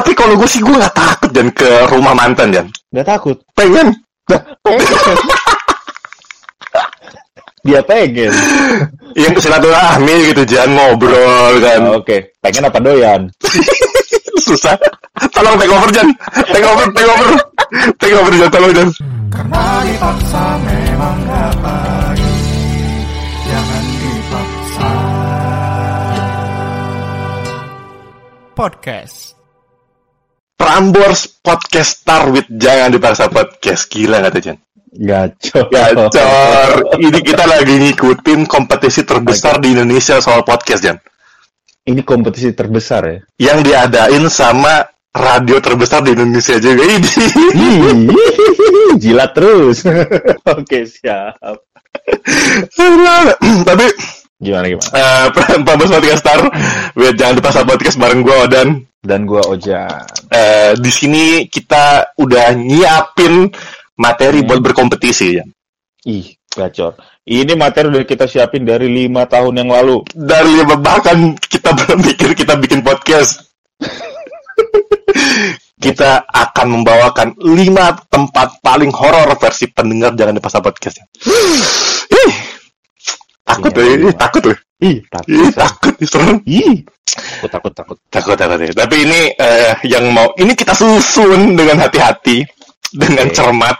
Tapi kalau gue sih gue nggak takut dan ke rumah mantan dan Nggak takut. pengen. Dia pengen. Yang silaturahmi gitu jangan ngobrol kan. Oh, Oke, pengen apa doyan? Susah. Tolong take over Jan. Take over, take over. Take over Jan, tolong Jan. Karena dipaksa memang gak baik Jangan dipaksa Podcast Prambors Podcast Star with Jangan Dipaksa Podcast. Gila nggak tuh Jan? Gacor. Gacor. Ini kita lagi ngikutin kompetisi terbesar di Indonesia soal podcast Jan. Ini kompetisi terbesar ya. Yang diadain sama radio terbesar di Indonesia juga ini. Jilat terus. Oke, siap. Tapi Gimana gimana? eh Prambors Podcast Star with Jangan Dipaksa Podcast bareng gue Odan. Dan gua Ojan. Eh, di sini kita udah nyiapin materi Hmm. buat berkompetisi ya. Ih, gacor. Ini materi udah kita siapin dari lima tahun yang lalu. Dari lima bahkan kita belum mikir kita bikin podcast. kita akan membawakan lima tempat paling horor versi pendengar jangan dipaksa podcast. Takut Iya, ya, iya. ih, takut loh. Ih, takut. Ih, takut, ih, serem. Ih, takut takut takut. Takut, takut ya. Tapi ini eh, yang mau, ini kita susun dengan hati-hati, dengan Oke. cermat.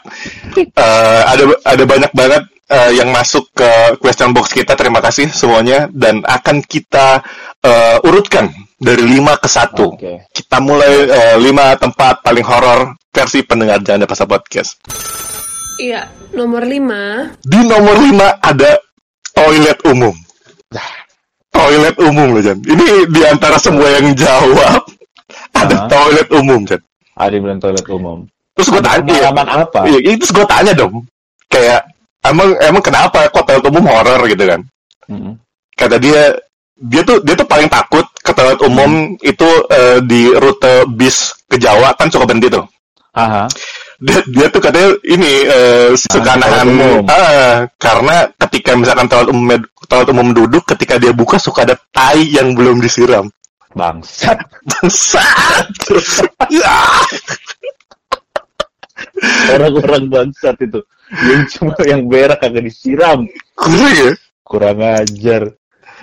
Eh, ada ada banyak banget eh, yang masuk ke question box kita. Terima kasih semuanya dan akan kita eh, urutkan dari 5 ke 1. Oke. Kita mulai 5 tempat paling horor versi pendengar Jangan Pasar Podcast. Iya, nomor 5. Di nomor 5 ada toilet umum. Toilet umum loh, Jan. Ini di antara semua yang jawab ada Ah. toilet umum, Jan. Ada yang bilang toilet umum. Terus gue tanya, pengalaman apa? iya, iya, terus gue tanya dong, kayak emang emang kenapa kok toilet umum horor gitu kan? Mm-mm. Kata dia, dia tuh dia tuh paling takut ke toilet umum itu eh, di rute bis ke Jawa kan suka berhenti tuh. Aha. Dia, dia tuh katanya ini eh, suka toilet nahan ah, karena ketika misalkan toilet umum toilet umum duduk ketika dia buka suka ada tai yang belum disiram. Bangsat. Bangsat. Orang-orang bangsat itu. Yang cuma yang berak kagak disiram. Kurang ya? Kurang ajar.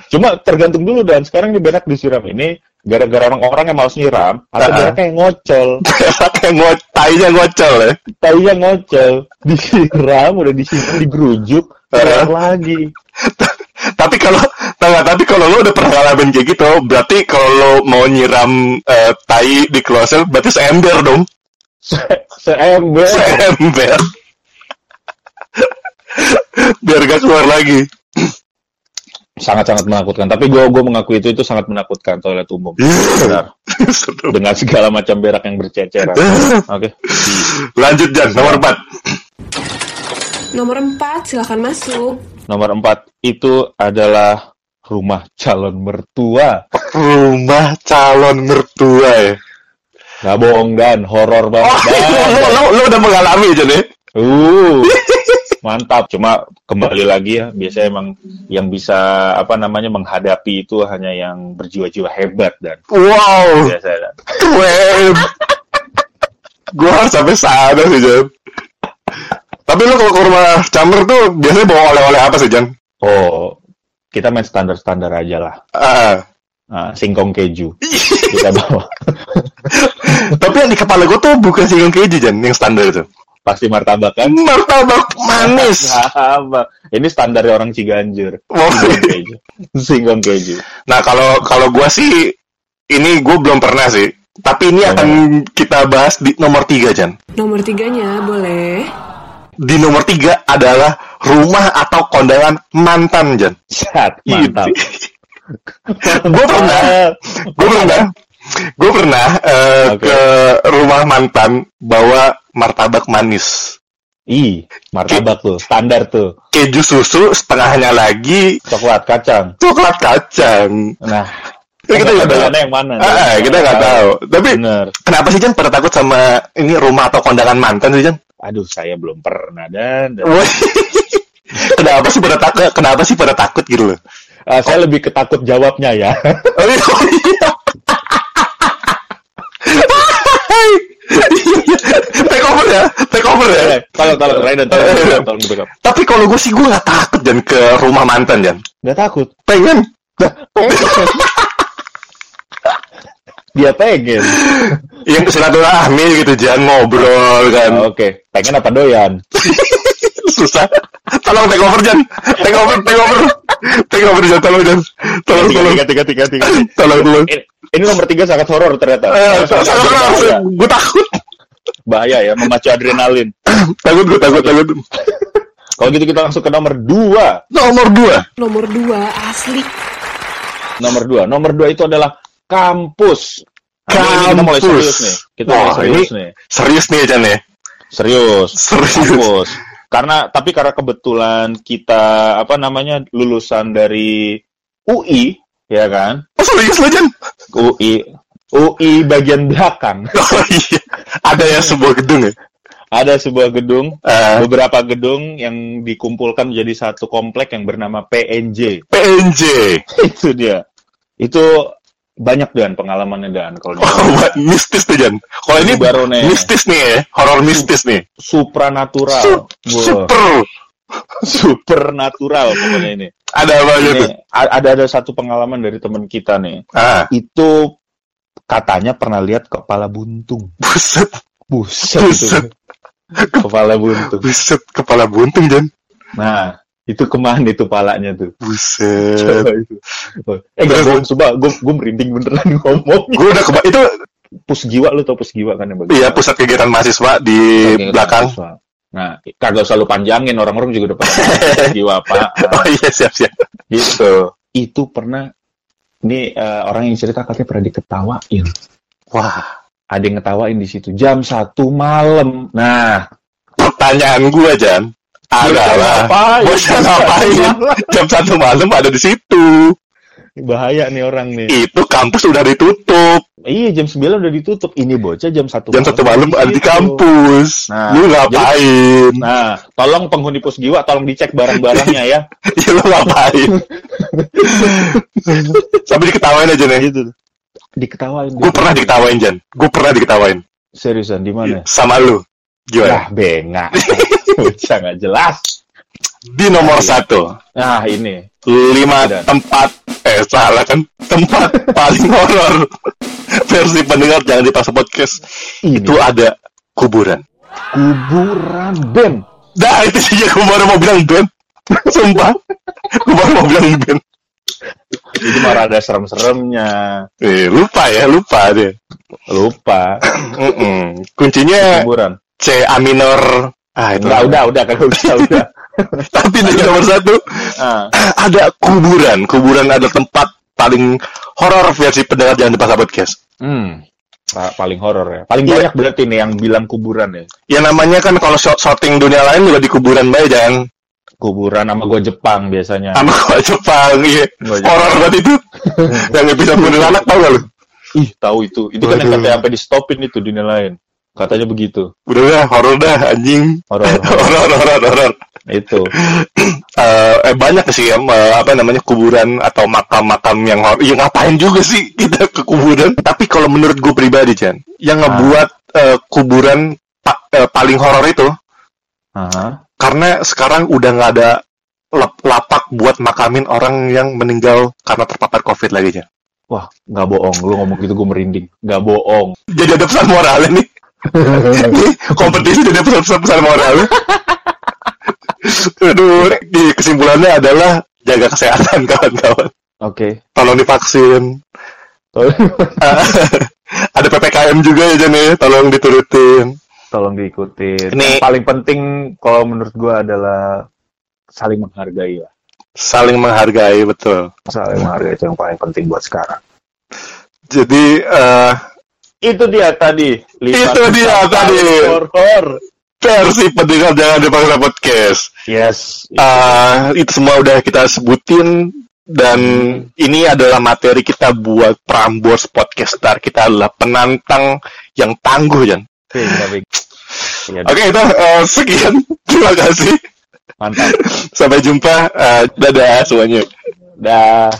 Cuma tergantung dulu dan sekarang di berak disiram ini gara-gara orang-orang yang mau nyiram atau Ah. beraknya yang ngocol. Kayak ngo tainya ngocol ya. Tainya ngocol. Disiram, udah disiram, digerujuk, Berak lagi. tapi kalau tengah tapi kalau lo udah pernah ngalamin kayak gitu berarti kalau lo mau nyiram eh, tai di klosel berarti seember dong Se- Seember. seember biar gak keluar lagi Sangat-sangat menakutkan. Tapi gue gue mengakui itu itu sangat menakutkan toilet umum. Benar. Seru. Dengan segala macam berak yang berceceran. Oke. lanjut Jan nomor 4 Nomor 4, silakan masuk. Nomor empat itu adalah rumah calon mertua. rumah calon mertua ya Gak bohong dan horor banget. oh Dan. lo, lo, lo udah mengalami Jan ya Uh, mantap. Cuma kembali lagi ya, biasanya emang yang bisa apa namanya menghadapi itu hanya yang berjiwa-jiwa hebat dan wow biasa dan. keren gue harus sampai sana sih Jan tapi lo kalau ke rumah camer tuh biasanya bawa oleh-oleh apa sih Jan Oh, kita main standar-standar aja lah. Ah, Nah, singkong keju kita bawa. tapi yang di kepala gue tuh bukan singkong keju Jan yang standar itu Pasti martabak kan? martabak manis Sama. Ini standar orang Ciganjur. Oh. Singkong keju. Singkong keju. nah kalau kalau gue sih ini gue belum pernah sih tapi ini akan kita bahas di nomor tiga Jan Nomor tiganya boleh. Di nomor tiga adalah rumah atau kondangan mantan Jan Sat, mantap. gue pernah gue pernah gue pernah eh, Oke. ke rumah mantan bawa martabak manis Ih, martabak tuh, standar tuh. keju susu setengahnya lagi Coklat kacang. coklat kacang Nah, kita nggak tahu yang mana? ah, kita nggak tahu tapi Bener. kenapa sih Jan pada takut sama ini rumah atau kondangan mantan sih Jan Aduh, saya belum pernah dan, dan- kenapa sih pada takut kenapa sih pada takut gitu loh Ah, saya lebih ketakut jawabnya ya. Oh, iya. take over ya, take over ya. Tolong, tolong, Raiden, tolong. Tapi kalau gue sih gue nggak takut dan ke rumah mantan Jan. Nggak takut. Pengen. Dia pengen. Yang silaturahmi gitu Jan ngobrol kan. Ah, Oke, pengen apa doyan? Susah. Tolong take over Jan. Take over, take over. Take over Jan, tolong Jan. Tolong, Tiga, tolong. tiga, tiga, tiga, tiga. Tolong, tolong. Ini, ini nomor tiga sangat horor ternyata. Eh, Sangat berbahaya. gue takut. Bahaya ya, memacu adrenalin. Takut gue takut takut. Kalau gitu kita langsung ke nomor dua. Nomor dua. Nomor dua asli. Nomor dua. Nomor dua itu adalah kampus. Ini- ini kita mulai Kampus. serius nih. Kita mulai Wah, serius ini- nih. Serius nih Jan ya. Serius. Serius. Kampus. Karena tapi karena kebetulan kita apa namanya lulusan dari UI, ya kan? Oh serius lo Jan? UI UI bagian belakang. Oh iya. Ada ya sebuah gedung ya. Ada sebuah gedung, Eh, beberapa gedung yang dikumpulkan menjadi satu komplek yang bernama PNJ. PNJ. Itu dia. Itu banyak dan pengalamannya dan kalau Oh, buat mistis tuh Jan. Kalau ini baru nih mistis nih ya, horor mistis nih. supranatural. Su- Wah, super. supernatural pokoknya ini. Ada apa aja Ini tuh? ada ada satu pengalaman dari teman kita nih. Ah, Itu katanya pernah lihat kepala buntung. buset, Buset. Buset. itu. Kepala buntung. buset, kepala buntung Jan. Nah, itu ke mana itu palanya tuh? Buset. Coba itu. Eh, gak bohong, coba gue gue merinding beneran ngomong. Gue udah keba itu Pusgiwa lu tau Pusgiwa kan yang bagus. iya pusat kegiatan mahasiswa di Oke, belakang. mahasiswa. Nah, kagak usah lu panjangin orang-orang juga udah pada Pusgiwa apa. Oh iya siap siap. gitu. Itu pernah ini eh, orang yang cerita katanya pernah diketawain. Wah, Ada yang ngetawain di situ jam satu malam. Nah, pertanyaan gue Jan adalah ngapain? bocah ngapain jam satu malam ada di situ? Bahaya nih orang nih. Itu kampus udah ditutup. Iya, jam 9 udah ditutup. Ini bocah jam satu Jam satu malam ada di situ. kampus. Nah, Lu ngapain? Nah, tolong penghuni Pusgiwa tolong dicek barang-barangnya ya. Ya lu ngapain? Sampai diketawain aja nih. gitu. Diketawain. Gue pernah diketawain Jan. Gue pernah diketawain Seriusan di mana? sama lu. Gimana? Lah, bengak. Bocah nggak jelas. Di nomor satu, Nah, ini. lima Dan. tempat eh salah kan tempat paling horor versi pendengar jangan dipaksa podcast Ini itu ada kuburan. kuburan BEM. Nah itu sih gue baru mau bilang Ben. Sumpah, gue baru mau bilang Ben. Itu malah ada serem-seremnya. Eh, lupa ya, lupa deh. Lupa. Mm-mm. Kuncinya Kuburan. C A minor. Ah itu Udah, udah, udah, kalau udah, udah. Tapi di nomor satu Ah, ada kuburan. Kuburan ada tempat paling horor versi pendengar jangan dipaksa podcast. hmm. Pa- paling horor ya. Paling Iya. banyak berarti nih yang bilang kuburan ya. Ya namanya kan kalau shot shooting dunia lain juga di kuburan baik jangan Kuburan sama gua Jepang biasanya. sama kalau Jepang iya. Gua. Horor banget itu. yang episode bunuh anak tau gak lu? Ih, tahu itu. Itu kan yang Waduh. katanya sampai di stopin itu dunia lain. Katanya begitu. Udah udah horor dah anjing. Horor. horor horor horor. itu. Eh, eh, banyak sih ya apa namanya kuburan atau makam-makam yang horor. Ya ngapain juga sih kita ke kuburan? Tapi kalau menurut gue pribadi Chan, yang ngebuat eh, kuburan pa- eh, paling horor itu Aha. karena sekarang udah nggak ada lap- lapak buat makamin orang yang meninggal karena terpapar covid lagi Chan. Wah, nggak bohong. Lu ngomong gitu gue merinding. Nggak bohong. Jadi ada pesan moral nih. Nih, kompetisi jadi pesan-pesan pesan moral. Aduh, di kesimpulannya adalah jaga kesehatan kawan-kawan. Oke. Tolong divaksin. ada PPKM juga ya Jan ya, tolong diturutin. Tolong diikutin. Ini- Yang paling penting kalau menurut gua adalah saling menghargai lah. Saling menghargai betul. Saling menghargai itu yang paling penting buat sekarang. Jadi eh, Itu dia tadi. Itu dia tadi. Horor. versi pendengar jangan dipaksa podcast. Yes. Ah, itu semua udah kita sebutin dan ini adalah materi kita buat Prambors Podcaster. Kita adalah penantang yang tangguh, Jan. Oke. Iya, Oke, itu eh, sekian. Terima kasih. mantap. Sampai jumpa. Eh, dadah semuanya. Dah.